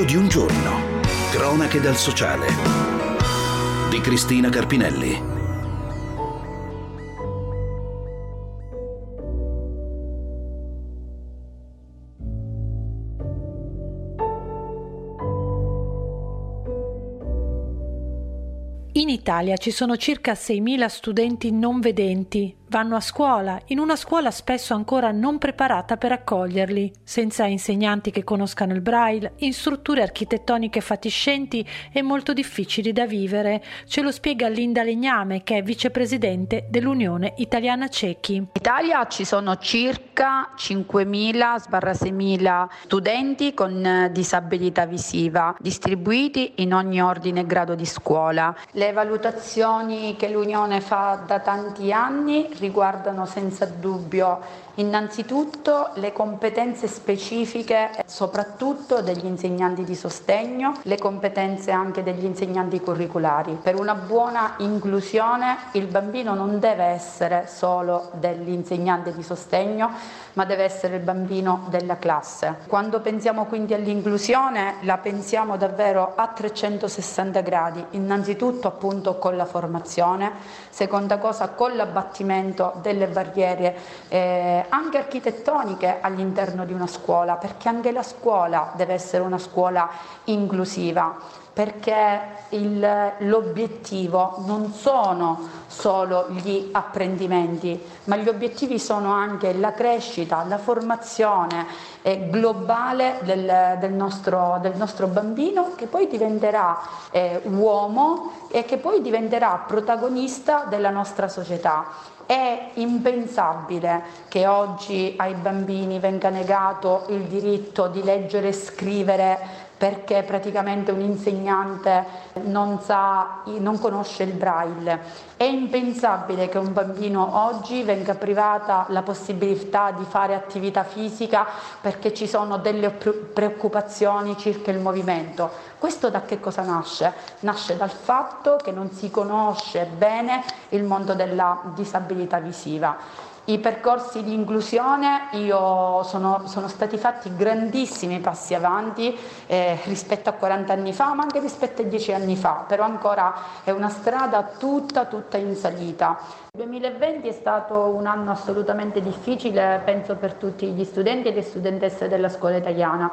Diario di un giorno. Cronache dal sociale. Di Cristina Carpinelli. In Italia ci sono circa 6.000 studenti non vedenti vanno a scuola, in una scuola spesso ancora non preparata per accoglierli, senza insegnanti che conoscano il braille, in strutture architettoniche fatiscenti e molto difficili da vivere. Ce lo spiega Linda Legname, che è vicepresidente dell'Unione Italiana Cechi. In Italia ci sono circa 5.000-6.000 studenti con disabilità visiva, distribuiti in ogni ordine e grado di scuola. Le valutazioni che l'Unione fa da tanti anni riguardano senza dubbio innanzitutto le competenze specifiche soprattutto degli insegnanti di sostegno, le competenze anche degli insegnanti curriculari. Per una buona inclusione il bambino non deve essere solo dell'insegnante di sostegno, ma deve essere il bambino della classe. Quando pensiamo quindi all'inclusione la pensiamo davvero a 360 gradi, innanzitutto appunto con la formazione, seconda cosa con l'abbattimento delle barriere eh, anche architettoniche all'interno di una scuola, perché anche la scuola deve essere una scuola inclusiva perché il, l'obiettivo non sono solo gli apprendimenti, ma gli obiettivi sono anche la crescita, la formazione eh, globale del, del, nostro, del, nostro, bambino che poi diventerà eh, uomo e che poi diventerà protagonista della nostra società. È impensabile che oggi ai bambini venga negato il diritto di leggere e scrivere perché praticamente un insegnante non, sa, non conosce il braille. È impensabile che un bambino oggi venga privata la possibilità di fare attività fisica perché ci sono delle preoccupazioni circa il movimento. Questo da che cosa nasce? Nasce dal fatto che non si conosce bene il mondo della disabilità visiva i percorsi di inclusione io sono, sono stati fatti grandissimi passi avanti eh, rispetto a 40 anni fa, ma anche rispetto a 10 anni fa, però ancora è una strada tutta, tutta in salita. Il 2020 è stato un anno assolutamente difficile, penso per tutti gli studenti e le studentesse della scuola italiana.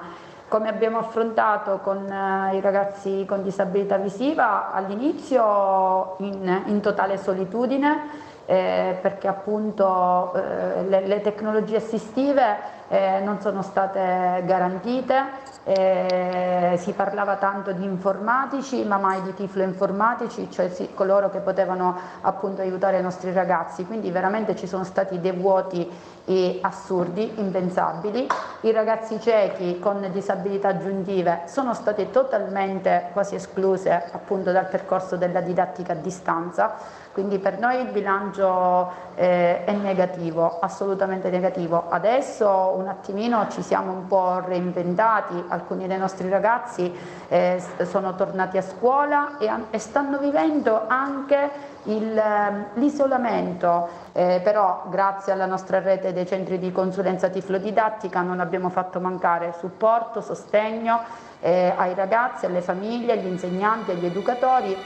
Come abbiamo affrontato con eh, i ragazzi con disabilità visiva all'inizio in, in totale solitudine, eh, perché appunto eh, le, le, tecnologie assistive eh, non sono state garantite, eh, si parlava tanto di informatici ma mai di tiflo informatici, cioè sì, coloro che potevano appunto aiutare i nostri ragazzi, quindi veramente ci sono stati dei vuoti eh, assurdi, impensabili. I ragazzi ciechi con disabilità aggiuntive sono state totalmente quasi escluse appunto dal percorso della didattica a distanza, quindi per noi il bilancio eh, è negativo, assolutamente negativo. Adesso un attimino ci siamo un po' reinventati, alcuni dei nostri ragazzi eh, sono tornati a scuola e, e stanno vivendo anche ehm, l'isolamento, eh, però grazie alla nostra rete dei centri di consulenza tiflodidattica non abbiamo fatto mancare supporto, sostegno eh, ai ragazzi, alle famiglie, agli insegnanti, agli educatori.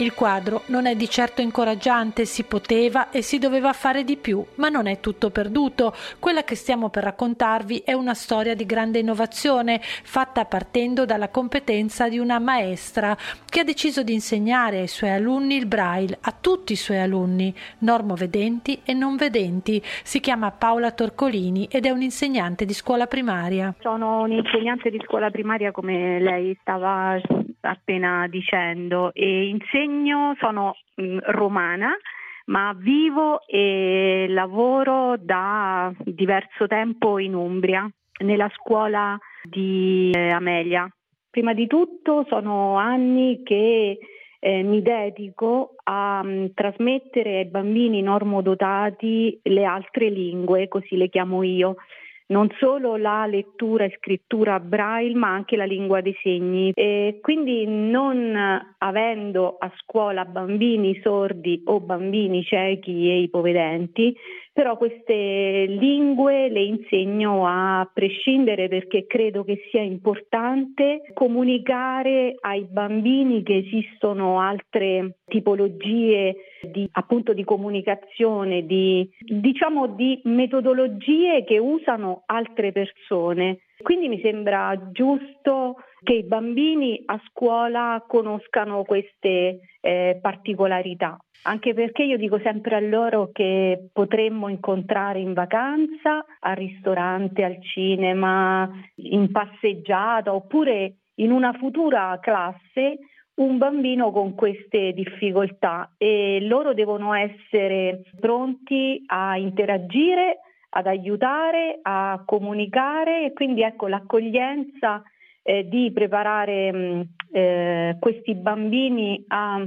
Il quadro non è di certo incoraggiante, si poteva e si doveva fare di più, ma non è tutto perduto. Quella che stiamo per raccontarvi è una storia di grande innovazione, fatta partendo dalla competenza di una maestra che ha deciso di insegnare ai suoi alunni il braille, a tutti i suoi alunni, normovedenti e non vedenti. Si chiama Paola Torcolini ed è un'insegnante di scuola primaria. Sono un'insegnante di scuola primaria come lei stava appena dicendo e insegno, sono mh, mm, romana ma vivo e lavoro da diverso tempo in Umbria, nella scuola di eh, Amelia. Prima di tutto sono anni che eh, mi dedico a mh, mm, trasmettere ai bambini normodotati le altre lingue, così le chiamo io, non solo la lettura e scrittura braille ma anche la lingua dei segni. E quindi non avendo a scuola bambini sordi o bambini ciechi e ipovedenti però queste lingue le insegno a prescindere perché credo che sia importante comunicare ai bambini che esistono altre tipologie di, appunto, di comunicazione, di, diciamo di metodologie che usano altre persone. Quindi mi sembra giusto che i bambini a scuola conoscano queste eh, particolarità, anche perché io dico sempre a loro che potremmo incontrare in vacanza, al ristorante, al cinema, in passeggiata oppure in una futura classe un bambino con queste difficoltà e loro devono essere pronti a interagire, ad aiutare, a comunicare e quindi ecco l'accoglienza eh, di preparare mh, eh, questi bambini a,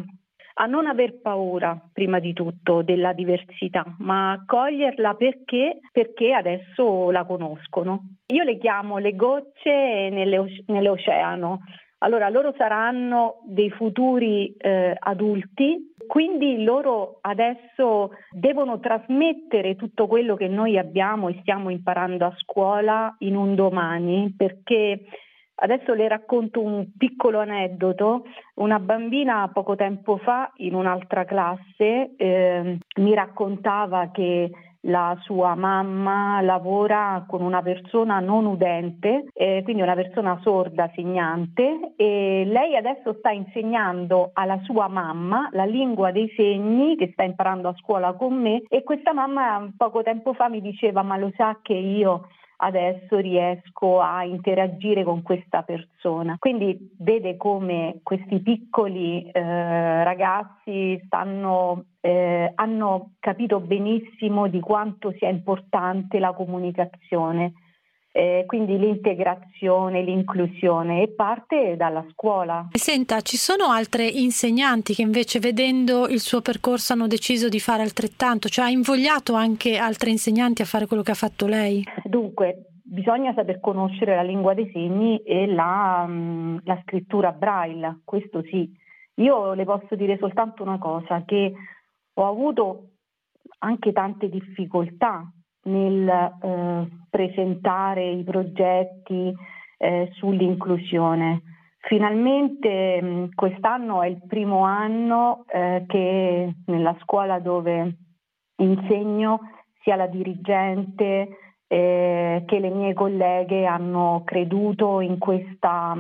a, non aver paura prima di tutto della diversità, ma accoglierla perché, perché adesso la conoscono. Io le chiamo le gocce nell'oceano allora loro saranno dei futuri eh, adulti, quindi loro adesso devono trasmettere tutto quello che noi abbiamo e stiamo imparando a scuola in un domani, perché Adesso le racconto un piccolo aneddoto. Una bambina poco tempo fa in un'altra classe eh, mi raccontava che la sua mamma lavora con una persona non udente, eh, quindi una persona sorda segnante e lei adesso sta insegnando alla sua mamma la lingua dei segni che sta imparando a scuola con me e questa mamma poco tempo fa mi diceva ma lo sa che io adesso riesco a interagire con questa persona. Quindi vede come questi piccoli eh, ragazzi stanno, eh, hanno capito benissimo di quanto sia importante la comunicazione. Eh, quindi l'integrazione, l'inclusione e parte dalla scuola. Senta, ci sono altre insegnanti che invece vedendo il suo percorso hanno deciso di fare altrettanto, cioè ha invogliato anche altre insegnanti a fare quello che ha fatto lei? Dunque, bisogna saper conoscere la lingua dei segni e la, mm, la scrittura braille, questo sì. Io le posso dire soltanto una cosa, che ho avuto anche tante difficoltà nel eh, presentare i progetti eh, sull'inclusione. Finalmente mm, quest'anno è il primo anno eh, che nella scuola dove insegno sia la dirigente eh, che le mie colleghe hanno creduto in questa,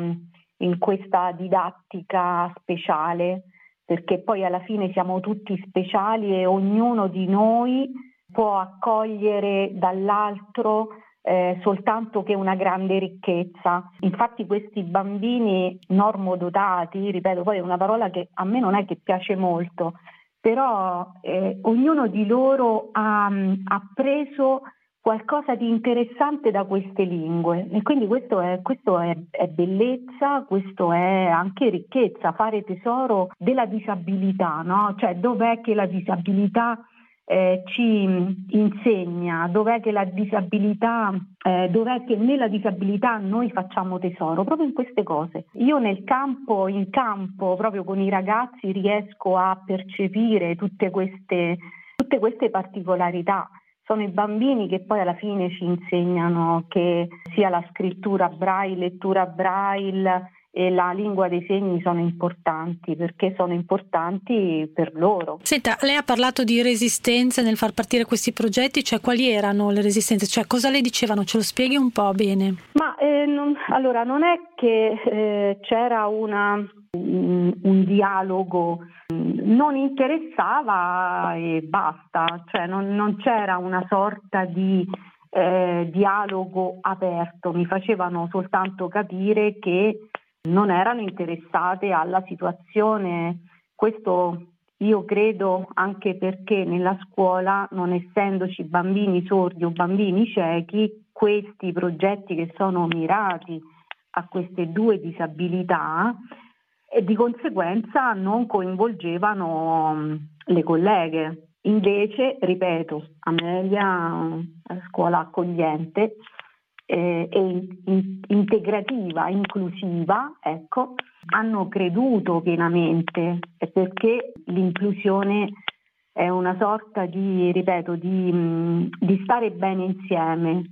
in questa didattica speciale, perché poi alla fine siamo tutti speciali e ognuno di noi può accogliere dall'altro eh, soltanto che una grande ricchezza. Infatti questi bambini normodotati, ripeto, poi è una parola che a me non è che piace molto, però eh, ognuno di loro ha, ha preso qualcosa di interessante da queste lingue e quindi questo, è, questo è, è, bellezza, questo è anche ricchezza, fare tesoro della disabilità, no? cioè dov'è che la disabilità eh, ci insegna, dov'è che la disabilità, eh, dov'è che nella disabilità noi facciamo tesoro, proprio in queste cose. Io nel campo, in campo, proprio con i ragazzi riesco a percepire tutte queste, tutte queste particolarità sono i bambini che poi alla fine ci insegnano che sia la scrittura braille, lettura braille e la lingua dei segni sono importanti perché sono importanti per loro. Senta, lei ha parlato di resistenze nel far partire questi progetti, cioè quali erano le resistenze? Cioè cosa le dicevano? Ce lo spieghi un po' bene? Ma eh, non, allora non è che eh, c'era una un, un dialogo non interessava e basta, cioè non, non c'era una sorta di eh, dialogo aperto, mi facevano soltanto capire che non erano interessate alla situazione. Questo io credo anche perché nella scuola, non essendoci bambini sordi o bambini ciechi, questi progetti che sono mirati a queste due disabilità e di conseguenza non coinvolgevano mm, le colleghe. Invece, ripeto, Amelia, eh, scuola accogliente eh, e in, integrativa, inclusiva, ecco, hanno creduto pienamente perché l'inclusione è una sorta di, ripeto, di, di stare bene insieme,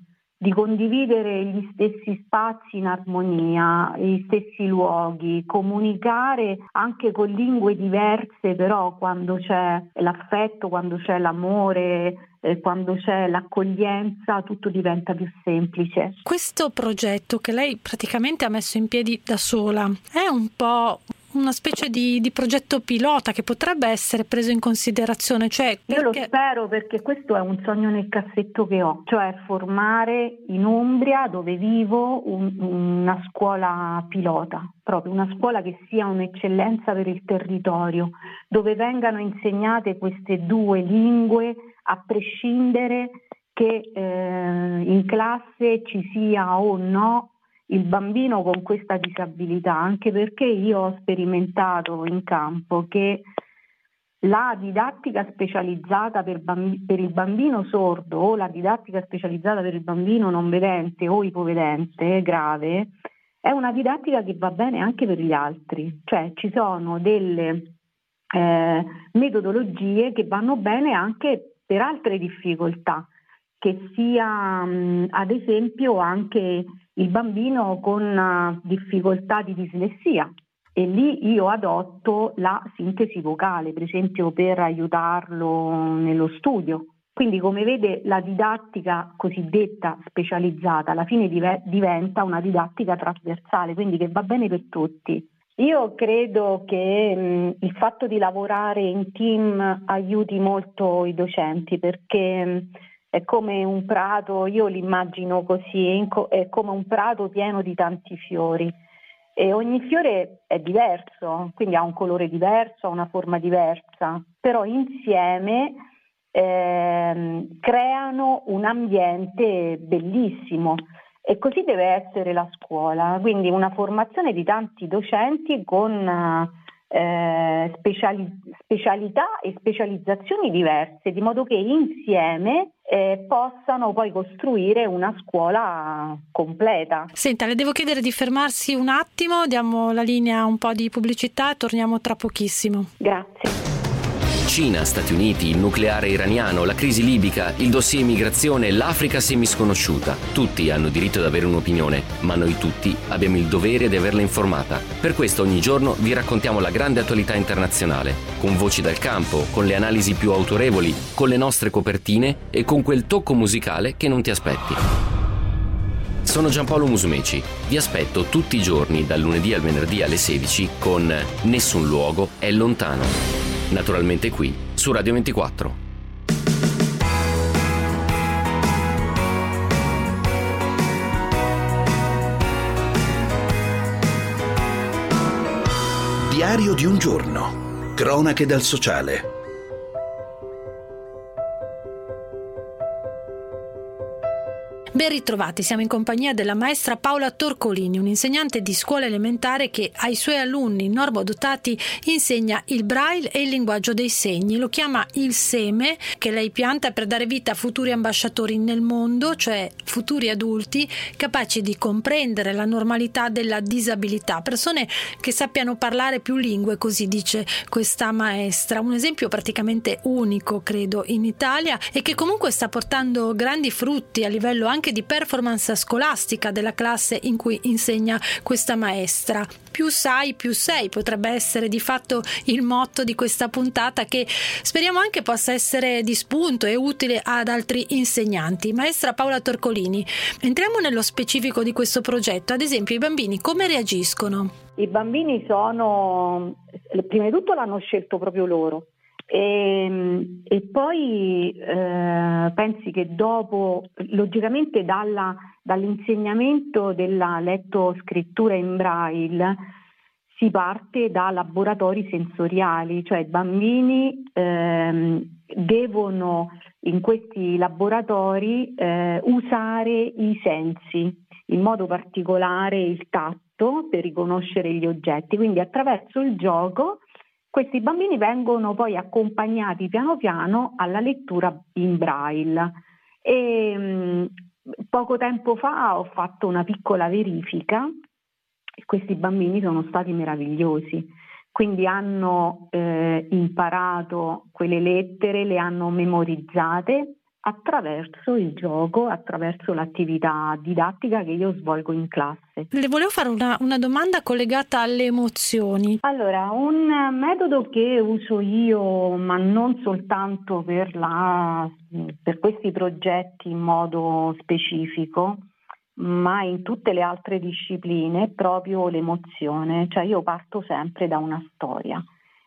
di condividere gli stessi spazi in armonia, gli stessi luoghi, comunicare anche con lingue diverse, però quando c'è l'affetto, quando c'è l'amore, eh, quando c'è l'accoglienza tutto diventa più semplice. Questo progetto che lei praticamente ha messo in piedi da sola è un po' una specie di, di, progetto pilota che potrebbe essere preso in considerazione. Cioè perché... Io lo spero perché questo è un sogno nel cassetto che ho, cioè formare in Umbria, dove vivo, un, una scuola pilota, proprio una scuola che sia un'eccellenza per il territorio, dove vengano insegnate queste due lingue a prescindere che eh, in classe ci sia o no il bambino con questa disabilità, anche perché io ho sperimentato in campo che la didattica specializzata per, bamb- per, il bambino sordo o la didattica specializzata per il bambino non vedente o ipovedente grave è una didattica che va bene anche per gli altri, cioè ci sono delle eh, metodologie che vanno bene anche per altre difficoltà, che sia mh, ad esempio anche il bambino con uh, difficoltà di dislessia e lì io adotto la sintesi vocale, per esempio per aiutarlo nello studio. Quindi come vede la didattica cosiddetta specializzata alla fine div- diventa una didattica trasversale, quindi che va bene per tutti. Io credo che mh, il fatto di lavorare in team aiuti molto i docenti perché mh, è come un prato, io l'immagino così, è come un prato pieno di tanti fiori. E ogni fiore è diverso, quindi ha un colore diverso, ha una forma diversa, però insieme eh, creano un ambiente bellissimo. E così deve essere la scuola, quindi una formazione di tanti docenti con eh, speciali- specialità e specializzazioni diverse, di modo che insieme eh, possano poi costruire una scuola completa. Senta, le devo chiedere di fermarsi un attimo, diamo la linea a un po' di pubblicità e torniamo tra pochissimo. Grazie. Cina, Stati Uniti, il nucleare iraniano, la crisi libica, il dossier immigrazione, l'Africa semisconosciuta. Tutti hanno diritto ad avere un'opinione, ma noi tutti abbiamo il dovere di averla informata. Per questo ogni giorno vi raccontiamo la grande attualità internazionale, con voci dal campo, con le analisi più autorevoli, con le nostre copertine e con quel tocco musicale che non ti aspetti. Sono Giampaolo Musumeci. Vi aspetto tutti i giorni, dal lunedì al venerdì alle 16, con Nessun luogo è lontano naturalmente qui su Radio 24. Diario di un giorno. Cronache dal sociale. Ben ritrovati, siamo in compagnia della maestra Paola Torcolini, un'insegnante di scuola elementare che ai suoi alunni normodotati insegna il braille e il linguaggio dei segni. Lo chiama il seme che lei pianta per dare vita a futuri ambasciatori nel mondo, cioè futuri adulti capaci di comprendere la normalità della disabilità, persone che sappiano parlare più lingue, così dice questa maestra. Un esempio praticamente unico, credo, in Italia e che comunque sta portando grandi frutti a livello anche di performance scolastica della classe in cui insegna questa maestra. Più sai, più sei potrebbe essere di fatto il motto di questa puntata che speriamo anche possa essere di spunto e utile ad altri insegnanti. Maestra Paola Torcolini, entriamo nello specifico di questo progetto. Ad esempio, i bambini come reagiscono? I bambini sono, prima di tutto l'hanno scelto proprio loro, e, ehm, e poi eh, pensi che dopo, logicamente dalla, dall'insegnamento della letto-scrittura in braille, si parte da laboratori sensoriali, cioè i bambini ehm, devono in questi laboratori eh, usare i sensi, in modo particolare il tatto per riconoscere gli oggetti, quindi attraverso il gioco questi bambini vengono poi accompagnati piano piano alla lettura in braille. E, mh, poco tempo fa ho fatto una piccola verifica e questi bambini sono stati meravigliosi quindi hanno eh, imparato quelle lettere, le hanno memorizzate attraverso il gioco, attraverso l'attività didattica che io svolgo in classe. Le volevo fare una, una, domanda collegata alle emozioni. Allora, un metodo che uso io, ma non soltanto per, la, per questi progetti in modo specifico, ma in tutte le altre discipline, è proprio l'emozione, cioè io parto sempre da una storia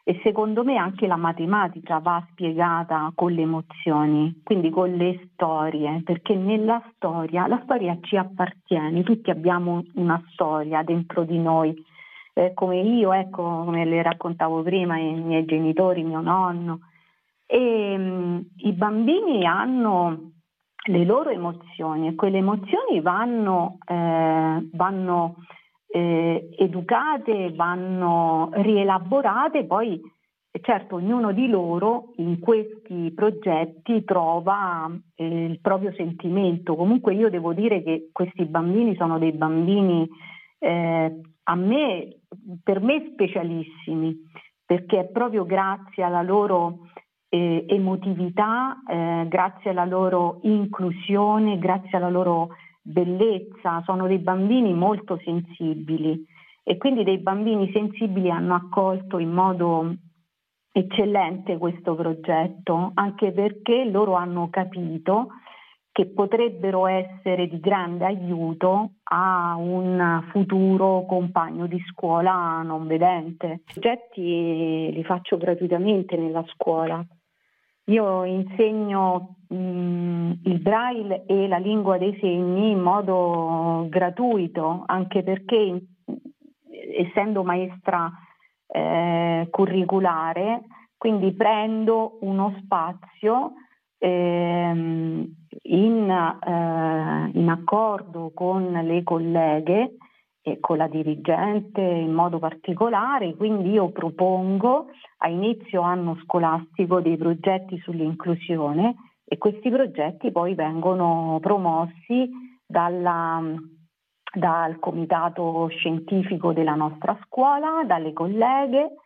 e secondo me anche la matematica va spiegata con le emozioni, quindi con le storie, perché nella storia, la storia ci appartiene, tutti abbiamo una storia dentro di noi, eh, come io, ecco, come le raccontavo prima, i miei genitori, mio nonno, e mh, mm, i bambini hanno le loro emozioni e quelle emozioni vanno, eh, vanno eh, educate, vanno rielaborate, poi certo ognuno di loro in questi progetti trova eh, il proprio sentimento. Comunque io devo dire che questi bambini sono dei bambini eh, a me, per me specialissimi, perché è proprio grazie alla loro eh, emotività, eh, grazie alla loro inclusione, grazie alla loro bellezza, sono dei bambini molto sensibili e quindi dei bambini sensibili hanno accolto in modo eccellente questo progetto, anche perché loro hanno capito che potrebbero essere di grande aiuto a un futuro compagno di scuola non vedente. I progetti li faccio gratuitamente nella scuola, io insegno mh, mm, il braille e la lingua dei segni in modo gratuito, anche perché essendo maestra eh, curriculare, quindi prendo uno spazio ehm, in, eh, in accordo con le colleghe e con la dirigente in modo particolare, quindi io propongo a inizio anno scolastico dei progetti sull'inclusione e questi progetti poi vengono promossi dalla, dal comitato scientifico della nostra scuola, dalle colleghe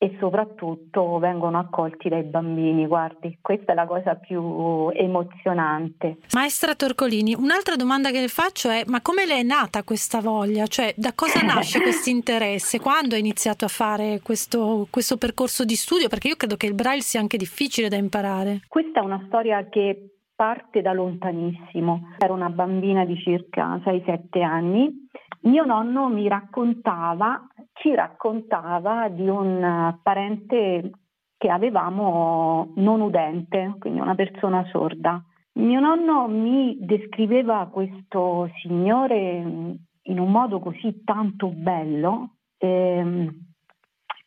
e soprattutto vengono accolti dai bambini. Guardi, questa è la cosa più emozionante. Maestra Torcolini, un'altra domanda che le faccio è: ma come le è nata questa voglia? Cioè, da cosa nasce questo interesse? Quando ha iniziato a fare questo, questo percorso di studio? Perché io credo che il braille sia anche difficile da imparare. Questa è una storia che parte da lontanissimo. Ero una bambina di circa 6-7 anni. Mio nonno mi raccontava ci raccontava di un parente che avevamo non udente, quindi una persona sorda. Mio nonno mi descriveva questo signore in un modo così tanto bello ehm,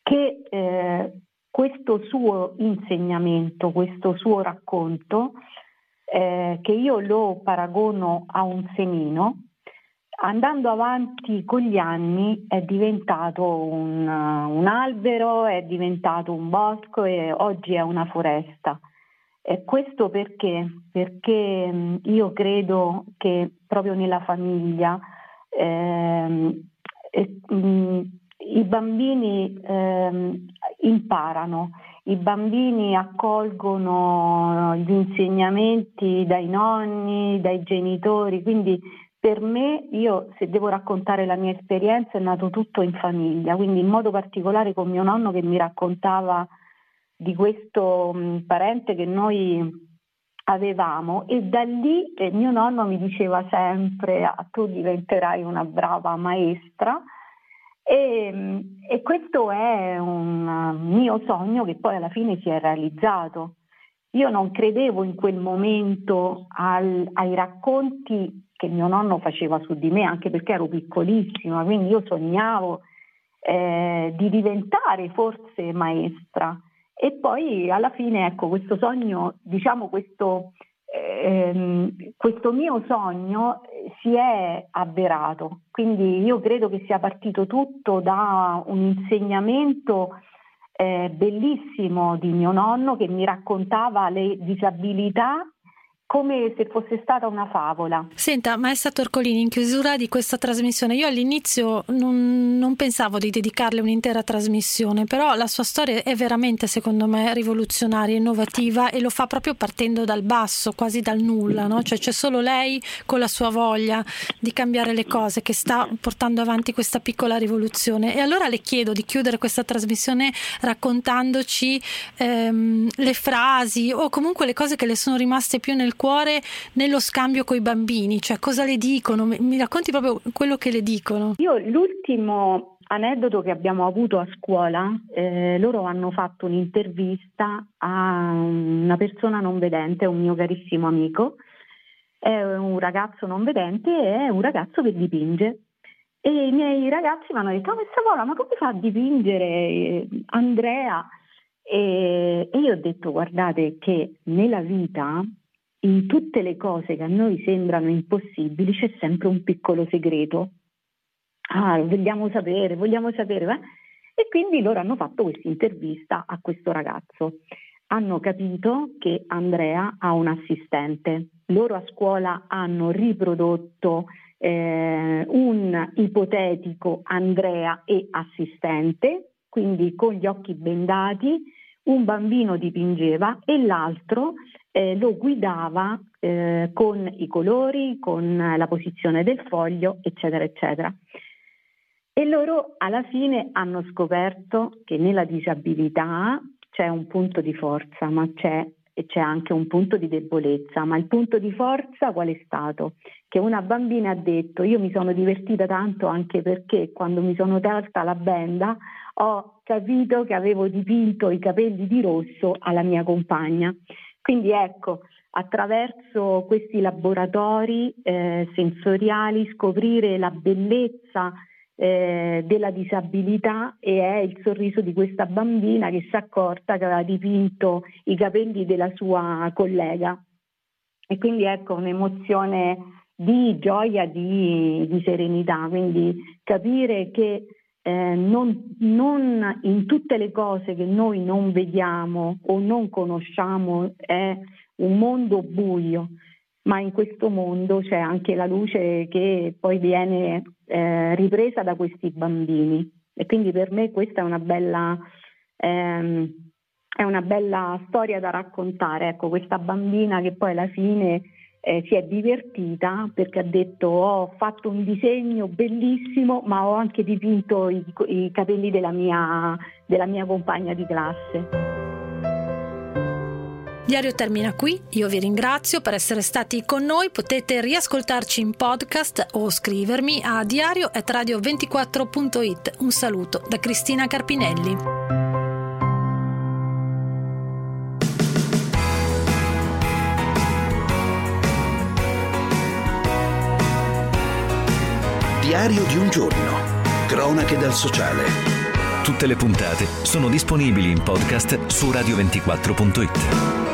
che eh, questo suo insegnamento, questo suo racconto, eh, che io lo paragono a un semino, andando avanti con gli anni è diventato un, un, albero, è diventato un bosco e oggi è una foresta. E questo perché? Perché io credo che proprio nella famiglia eh, eh, i bambini eh, imparano, i bambini accolgono gli insegnamenti dai nonni, dai genitori, quindi per me, io se devo raccontare la mia esperienza, è nato tutto in famiglia, quindi in modo particolare con mio nonno che mi raccontava di questo parente che noi avevamo e da lì eh, mio nonno mi diceva sempre ah, tu diventerai una brava maestra e, e questo è un mio sogno che poi alla fine si è realizzato. Io non credevo in quel momento al, ai racconti che mio nonno faceva su di me, anche perché ero piccolissima, quindi io sognavo eh, di diventare forse maestra. E poi alla fine, ecco, questo sogno, diciamo questo, ehm, questo mio sogno si è avverato. Quindi io credo che sia partito tutto da un insegnamento eh, bellissimo di mio nonno che mi raccontava le disabilità come se fosse stata una favola. Senta, maestra Torcolini, in chiusura di questa trasmissione, io all'inizio non, non, pensavo di dedicarle un'intera trasmissione, però la sua storia è veramente, secondo me, rivoluzionaria, innovativa e lo fa proprio partendo dal basso, quasi dal nulla, no? Cioè c'è solo lei con la sua voglia di cambiare le cose che sta portando avanti questa piccola rivoluzione. E allora le chiedo di chiudere questa trasmissione raccontandoci ehm, le frasi o comunque le cose che le sono rimaste più nel cuore nello scambio con i bambini? Cioè, cosa le dicono? Mi racconti proprio quello che le dicono? Io l'ultimo aneddoto che abbiamo avuto a scuola, eh, loro hanno fatto un'intervista a una persona non vedente, un mio carissimo amico, è un ragazzo non vedente e è un ragazzo che dipinge. E i miei ragazzi mi hanno detto, oh, Savola, ma come fa a dipingere eh, Andrea? E, e io ho detto, guardate che nella vita in tutte le cose che a noi sembrano impossibili c'è sempre un piccolo segreto. Ah, vogliamo sapere, vogliamo sapere. Eh? E quindi loro hanno fatto questa intervista a questo ragazzo. Hanno capito che Andrea ha un assistente. Loro a scuola hanno riprodotto eh, un ipotetico Andrea e assistente, quindi con gli occhi bendati, un bambino dipingeva e l'altro eh, lo guidava eh, con i colori, con la posizione del foglio, eccetera, eccetera. E loro alla fine hanno scoperto che nella disabilità c'è un punto di forza, ma c'è, c'è anche un punto di debolezza. Ma il punto di forza qual è stato? Che una bambina ha detto io mi sono divertita tanto anche perché quando mi sono tolta la benda ho capito che avevo dipinto i capelli di rosso alla mia compagna. Quindi ecco, attraverso questi laboratori eh, sensoriali scoprire la bellezza eh, della disabilità e è il sorriso di questa bambina che si è accorta che aveva dipinto i capelli della sua collega. E quindi ecco un'emozione di gioia, di, di serenità, quindi capire che eh, non, non, in tutte le cose che noi non vediamo o non conosciamo è un mondo buio, ma in questo mondo c'è anche la luce che poi viene eh, ripresa da questi bambini. E quindi per me questa è una bella, ehm, è una bella storia da raccontare. Ecco, questa bambina che poi alla fine eh, si è divertita perché ha detto ho fatto un disegno bellissimo ma ho anche dipinto i, i capelli della mia, della mia compagna di classe. Diario termina qui, io vi ringrazio per essere stati con noi, potete riascoltarci in podcast o scrivermi a diario.radio24.it. Un saluto da Cristina Carpinelli. Diario di un giorno. Cronache dal sociale. Tutte le puntate sono disponibili in podcast su radio24.it.